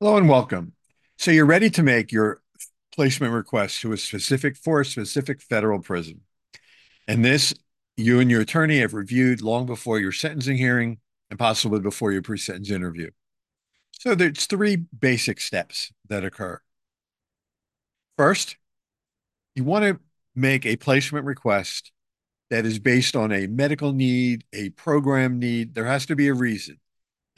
Hello and welcome. So you're ready to make your placement request to a specific for a specific federal prison. And this you and your attorney have reviewed long before your sentencing hearing and possibly before your pre-sentence interview. So there's three basic steps that occur. First, you want to make a placement request that is based on a medical need, a program need. There has to be a reason.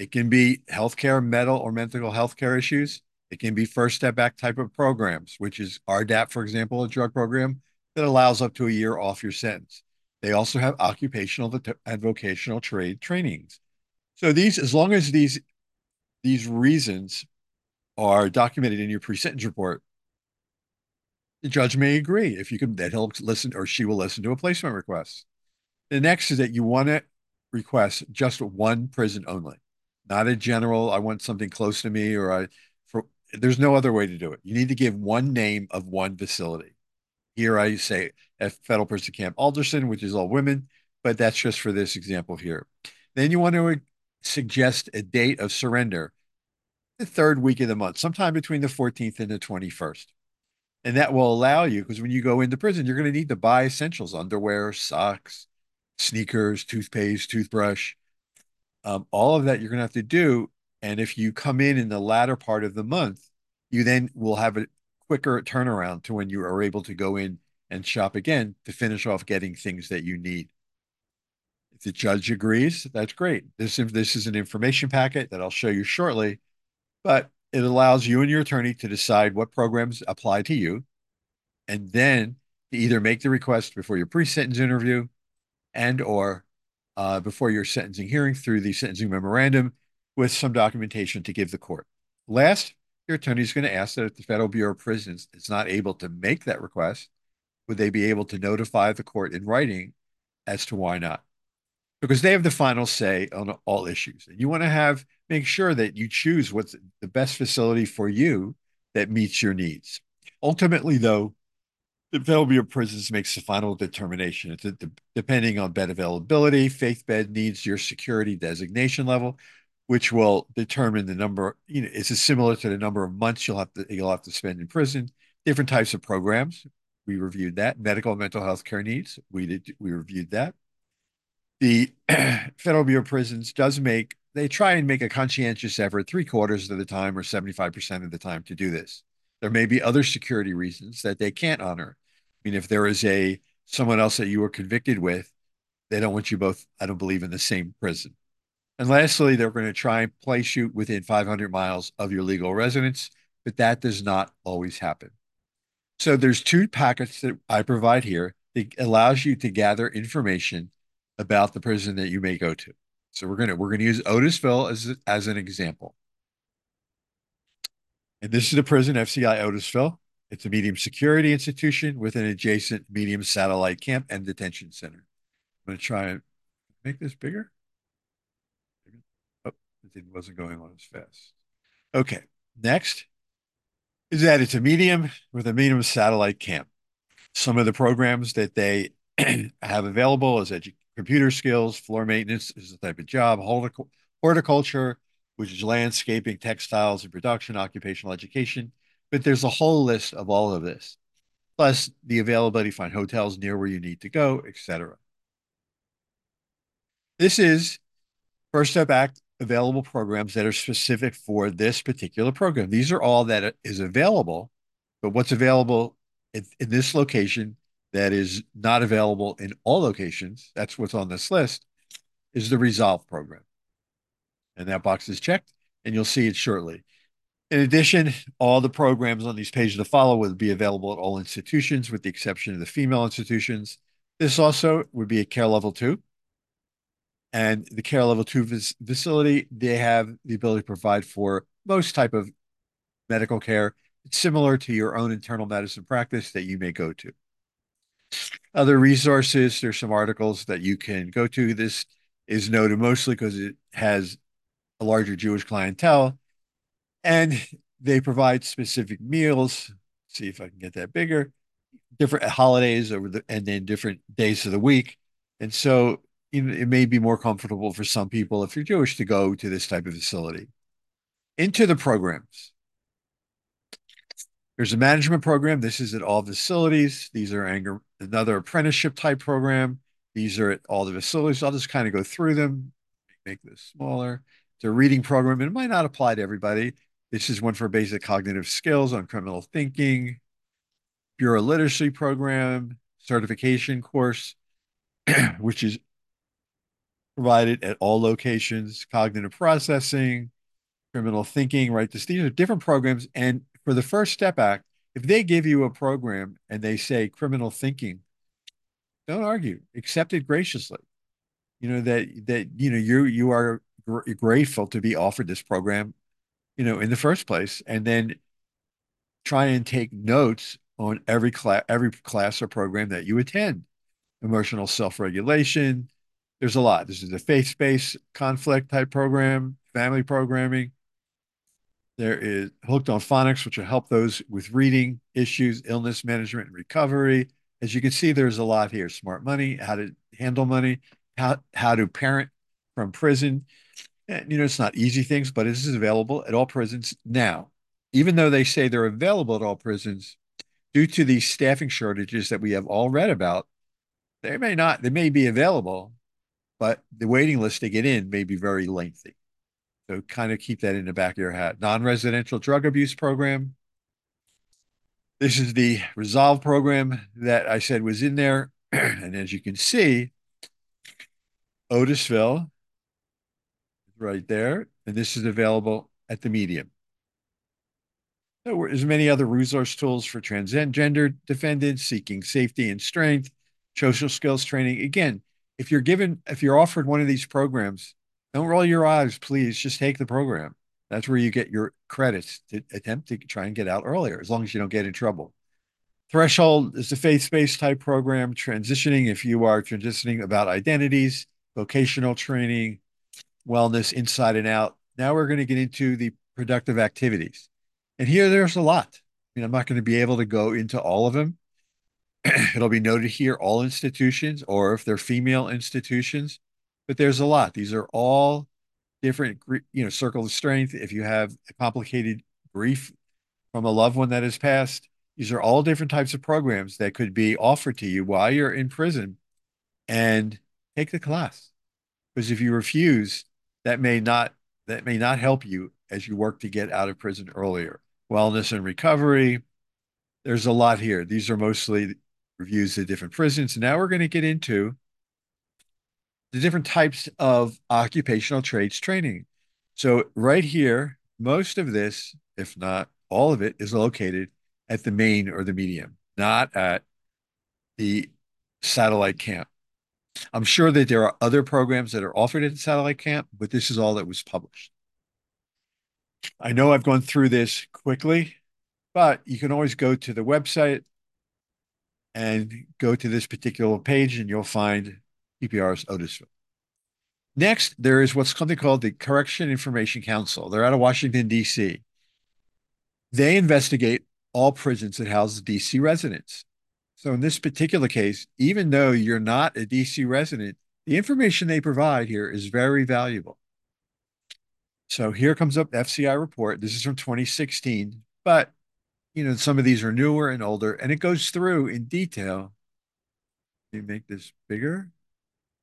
It can be healthcare, mental or mental health care issues. It can be First Step Act type of programs, which is RDAP, for example, a drug program that allows up to a year off your sentence. They also have occupational and vocational trade trainings. So these, as long as these these reasons are documented in your pre-sentence report, the judge may agree if you can that he'll listen or she will listen to a placement request. The next is that you want to request just one prison only not a general. I want something close to me, or I. For there's no other way to do it. You need to give one name of one facility. Here I say at Federal Prison Camp Alderson, which is all women, but that's just for this example here. Then you want to suggest a date of surrender, the third week of the month, sometime between the 14th and the 21st. And that will allow you, because when you go into prison, you're going to need to buy essentials, underwear, socks, sneakers, toothpaste, toothbrush, um, all of that you're going to have to do. And if you come in in the latter part of the month, you then will have a quicker turnaround to when you are able to go in and shop again to finish off getting things that you need. If the judge agrees, that's great. This, this is an information packet that I'll show you shortly, but it allows you and your attorney to decide what programs apply to you and then to either make the request before your pre-sentence interview and or uh, before your sentencing hearing through the sentencing memorandum with some documentation to give the court. Last, your attorney is going to ask that if the Federal Bureau of Prisons is not able to make that request, would they be able to notify the court in writing as to why not? Because they have the final say on all issues. And you want to have make sure that you choose what's the best facility for you that meets your needs. Ultimately, though, the Federal Bureau of Prisons makes the final determination. It's a, depending on bed availability, faith bed needs, your security designation level, which will determine the number. You know, it's similar to the number of months you'll have to you'll have to spend in prison. Different types of programs. We reviewed that. Medical and mental health care needs. We did. We reviewed that. The Federal Bureau of Prisons does make. They try and make a conscientious effort three quarters of the time or 75% of the time to do this. There may be other security reasons that they can't honor. I mean, if there is a someone else that you were convicted with, they don't want you both, I don't believe, in the same prison. And lastly, they're going to try and place you within 500 miles of your legal residence, but that does not always happen. So there's two packets that I provide here that allows you to gather information about the prison that you may go to. So we're gonna we're gonna use Otisville as as an example. And this is the prison, FCI Otisville. It's a medium security institution with an adjacent medium satellite camp and detention center. I'm going to try and make this bigger. Oh, it wasn't going on as fast. Okay, next is that it's a medium with a medium satellite camp. Some of the programs that they have available is computer skills, floor maintenance is the type of job, horticulture, which is landscaping, textiles and production, occupational education, but there's a whole list of all of this, plus the availability find hotels near where you need to go, etc. This is First Step Act available programs that are specific for this particular program. These are all that is available, but what's available in, in this location that is not available in all locations, that's what's on this list, is the Resolve program. And that box is checked, and you'll see it shortly. In addition, all the programs on these pages to follow will be available at all institutions with the exception of the female institutions. This also would be a care level two. And the care level two facility, they have the ability to provide for most type of medical care. It's similar to your own internal medicine practice that you may go to. Other resources, there's some articles that you can go to. This is noted mostly because it has a larger Jewish clientele and they provide specific meals. See if I can get that bigger. Different holidays over the and then different days of the week, and so it may be more comfortable for some people if you're Jewish to go to this type of facility. into the programs. There's a management program. This is at all facilities. These are anger, another apprenticeship type program. These are at all the facilities. I'll just kind of go through them, make this smaller. It's a reading program. It might not apply to everybody. This is one for basic cognitive skills on criminal thinking, Bureau Literacy program, certification course, which is provided at all locations, cognitive processing, criminal thinking, right? This, these are different programs. And for the First Step Act, if they give you a program and they say criminal thinking, don't argue, accept it graciously. You know that that you know you you are gr grateful to be offered this program, you know, in the first place, and then try and take notes on every class every class or program that you attend. Emotional self-regulation. There's a lot. This is a faith-based conflict type program, family programming, there is Hooked on Phonics, which will help those with reading issues, illness management, and recovery. As you can see, there's a lot here. Smart money, how to handle money, how, how to parent from prison. And, you know, it's not easy things, but it is available at all prisons now. Even though they say they're available at all prisons, due to these staffing shortages that we have all read about, they may not, they may be available, but the waiting list to get in may be very lengthy. So kind of keep that in the back of your hat. Non-residential drug abuse program. This is the Resolve program that I said was in there. and as you can see, Otisville right there. And this is available at the medium. There's many other resource tools for transgender defendants seeking safety and strength, social skills training. Again, if you're given, if you're offered one of these programs, don't roll your eyes, please. Just take the program. That's where you get your credits to attempt to try and get out earlier, as long as you don't get in trouble. Threshold is a faith-based type program, transitioning if you are transitioning about identities, vocational training, wellness, inside and out. Now we're going to get into the productive activities. And here there's a lot. I mean, I'm not going to be able to go into all of them. It'll be noted here, all institutions, or if they're female institutions, but there's a lot. These are all different, you know, circle of strength. If you have a complicated grief from a loved one that has passed, these are all different types of programs that could be offered to you while you're in prison and take the class. Because if you refuse, that may not that may not help you as you work to get out of prison earlier. Wellness and recovery. There's a lot here. These are mostly reviews of different prisons. Now we're going to get into the different types of occupational trades training. So right here, most of this, if not all of it, is located at the main or the medium, not at the satellite camp. I'm sure that there are other programs that are offered at the satellite camp, but this is all that was published. I know I've gone through this quickly, but you can always go to the website and go to this particular page and you'll find PPR's Otisville. Next, there is what's something called the Correction Information Council. They're out of Washington, D.C. They investigate all prisons that house D.C. residents. So in this particular case, even though you're not a D.C. resident, the information they provide here is very valuable. So here comes up FCI report. This is from 2016, but you know some of these are newer and older, and it goes through in detail. Let me make this bigger.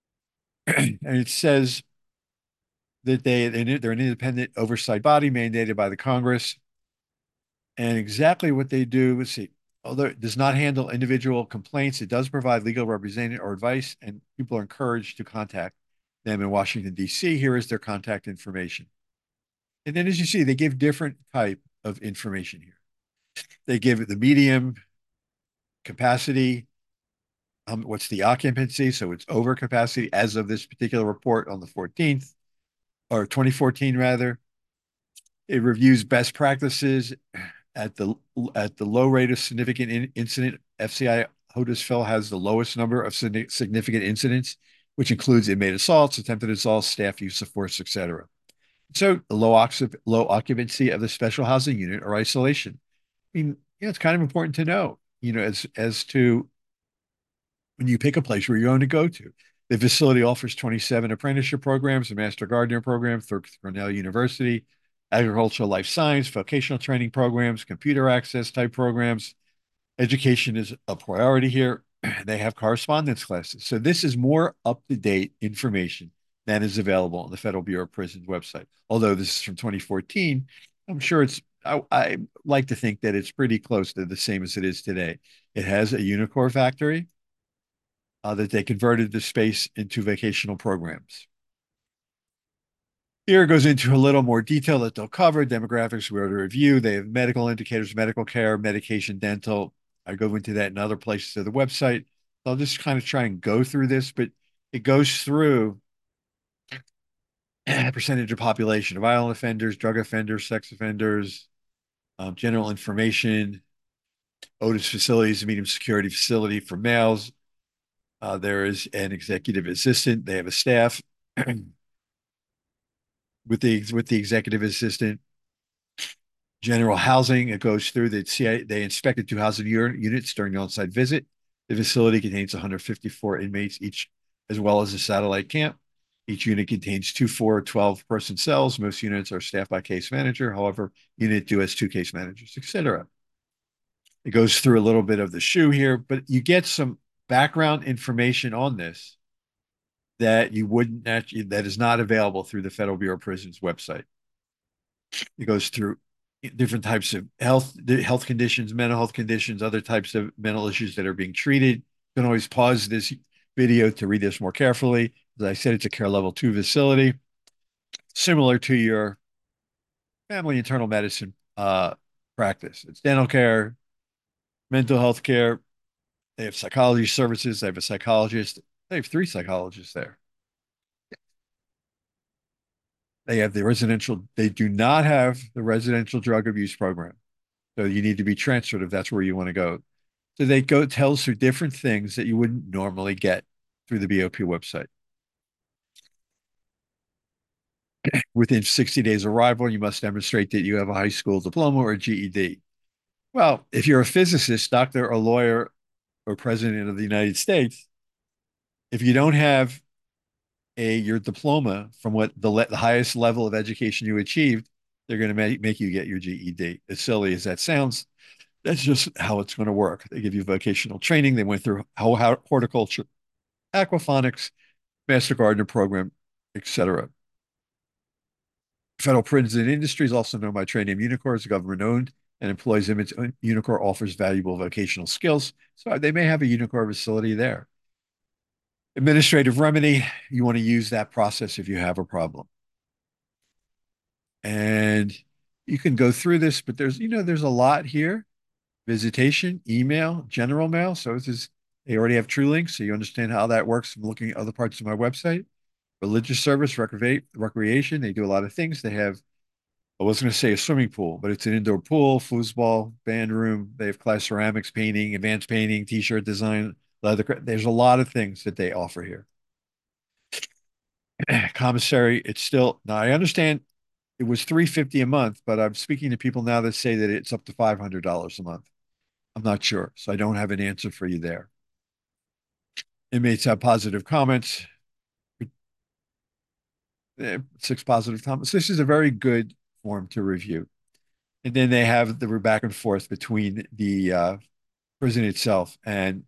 and it says that they they're an independent oversight body mandated by the Congress. And exactly what they do, let's see, although it does not handle individual complaints, it does provide legal representation or advice, and people are encouraged to contact them in Washington, D.C. Here is their contact information. And then as you see, they give different type of information here. They give the medium capacity, um, what's the occupancy? So it's over capacity as of this particular report on the 14th or 2014 rather. It reviews best practices at the at the low rate of significant in, incident. FCI Otisville has the lowest number of significant incidents, which includes inmate assaults, attempted assaults, staff use of force, etc. So the low, low occupancy of the special housing unit or isolation. I mean, you know, it's kind of important to know, you know, as as to when you pick a place where you're going to go to. The facility offers 27 apprenticeship programs, a master gardener program through Cornell University, agricultural life science, vocational training programs, computer access type programs. Education is a priority here. They have correspondence classes. So this is more up-to-date information than is available on the Federal Bureau of Prisons website. Although this is from 2014, I'm sure it's I, I like to think that it's pretty close to the same as it is today. It has a Unicor factory uh, that they converted the space into vocational programs. Here goes into a little more detail that they'll cover demographics, we're to review. They have medical indicators, medical care, medication, dental. I go into that in other places of the website. I'll just kind of try and go through this, but it goes through percentage of population, of violent offenders, drug offenders, sex offenders, um, general information, Otis facilities, medium security facility for males. Uh, there is an executive assistant. They have a staff with the with the executive assistant. General housing, it goes through the CIC. They inspected two housing units during the on-site visit. The facility contains 154 inmates each, as well as a satellite camp. Each unit contains two, four, 12 person cells. Most units are staffed by case manager. However, unit two has two case managers, etc. It goes through a little bit of the shoe here, but you get some background information on this that you wouldn't actually, that is not available through the Federal Bureau of Prisons website. It goes through different types of health health conditions, mental health conditions, other types of mental issues that are being treated. You can always pause this video to read this more carefully. As I said, it's a care level two facility, similar to your family internal medicine uh, practice. It's dental care, mental health care. They have psychology services. They have a psychologist. They have three psychologists there. They have the residential, they do not have the residential drug abuse program. So you need to be transferred if that's where you want to go. So they go tells through different things that you wouldn't normally get through the BOP website. Within 60 days of arrival, you must demonstrate that you have a high school diploma or GED. Well, if you're a physicist, doctor, or lawyer, or president of the United States, if you don't have a your diploma from what the, le- the highest level of education you achieved, they're going to make, make you get your GED. As silly as that sounds, that's just how it's going to work. They give you vocational training. They went through horticulture, aquaponics, master gardener program, etc. Federal Prison Industries, also known by trade name Unicor, is government owned and employs image. Unicor offers valuable vocational skills. So they may have a Unicor facility there. Administrative remedy, you want to use that process if you have a problem. And you can go through this, but there's, you know, there's a lot here. Visitation, email, general mail. So this is, they already have TrueLink, so you understand how that works from looking at other parts of my website religious service, recreation. They do a lot of things. They have, I was going to say a swimming pool, but it's an indoor pool, foosball, band room. They have class ceramics, painting, advanced painting, t-shirt design, leather. There's a lot of things that they offer here. Commissary, it's still now. I understand it was 350 a month, but I'm speaking to people now that say that it's up to $500 a month. I'm not sure, so I don't have an answer for you there. Inmates have positive comments. Six positive comments. This is a very good form to review. And then they have the back and forth between the uh, prison itself and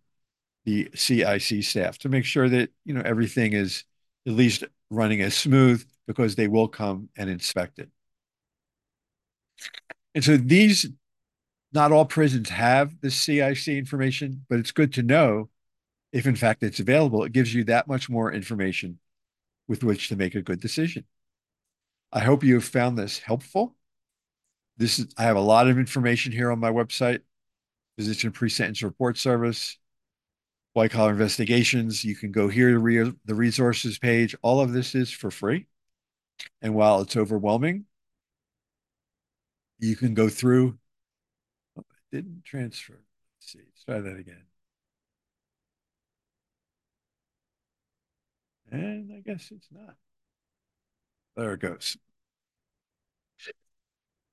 the CIC staff to make sure that you know everything is at least running as smooth because they will come and inspect it. And so these, not all prisons have the CIC information, but it's good to know if in fact it's available. It gives you that much more information with which to make a good decision. I hope you have found this helpful. This is, I have a lot of information here on my website, Physician Pre-Sentence Report Service, White Collar Investigations. You can go here to re the resources page. All of this is for free. And while it's overwhelming, you can go through. Oh, it didn't transfer. Let's see. Let's try that again. And I guess it's not. There it goes.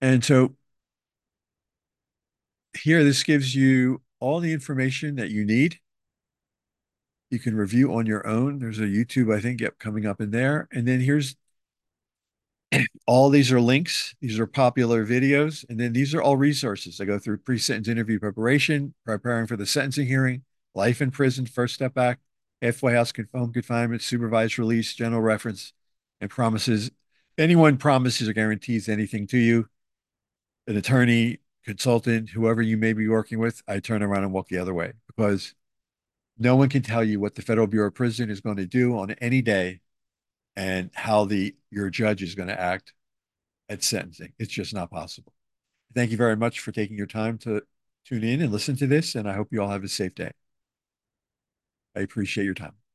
And so here, this gives you all the information that you need. You can review on your own. There's a YouTube, I think, yep, coming up in there. And then here's all these are links. These are popular videos. And then these are all resources. I go through pre-sentence interview preparation, preparing for the sentencing hearing, life in prison, First Step Act, halfway house home confinement, supervised release, general reference, and promises. Anyone promises or guarantees anything to you, an attorney, consultant, whoever you may be working with, I turn around and walk the other way because no one can tell you what the Federal Bureau of Prison is going to do on any day and how the your judge is going to act at sentencing. It's just not possible. Thank you very much for taking your time to tune in and listen to this, and I hope you all have a safe day. I appreciate your time.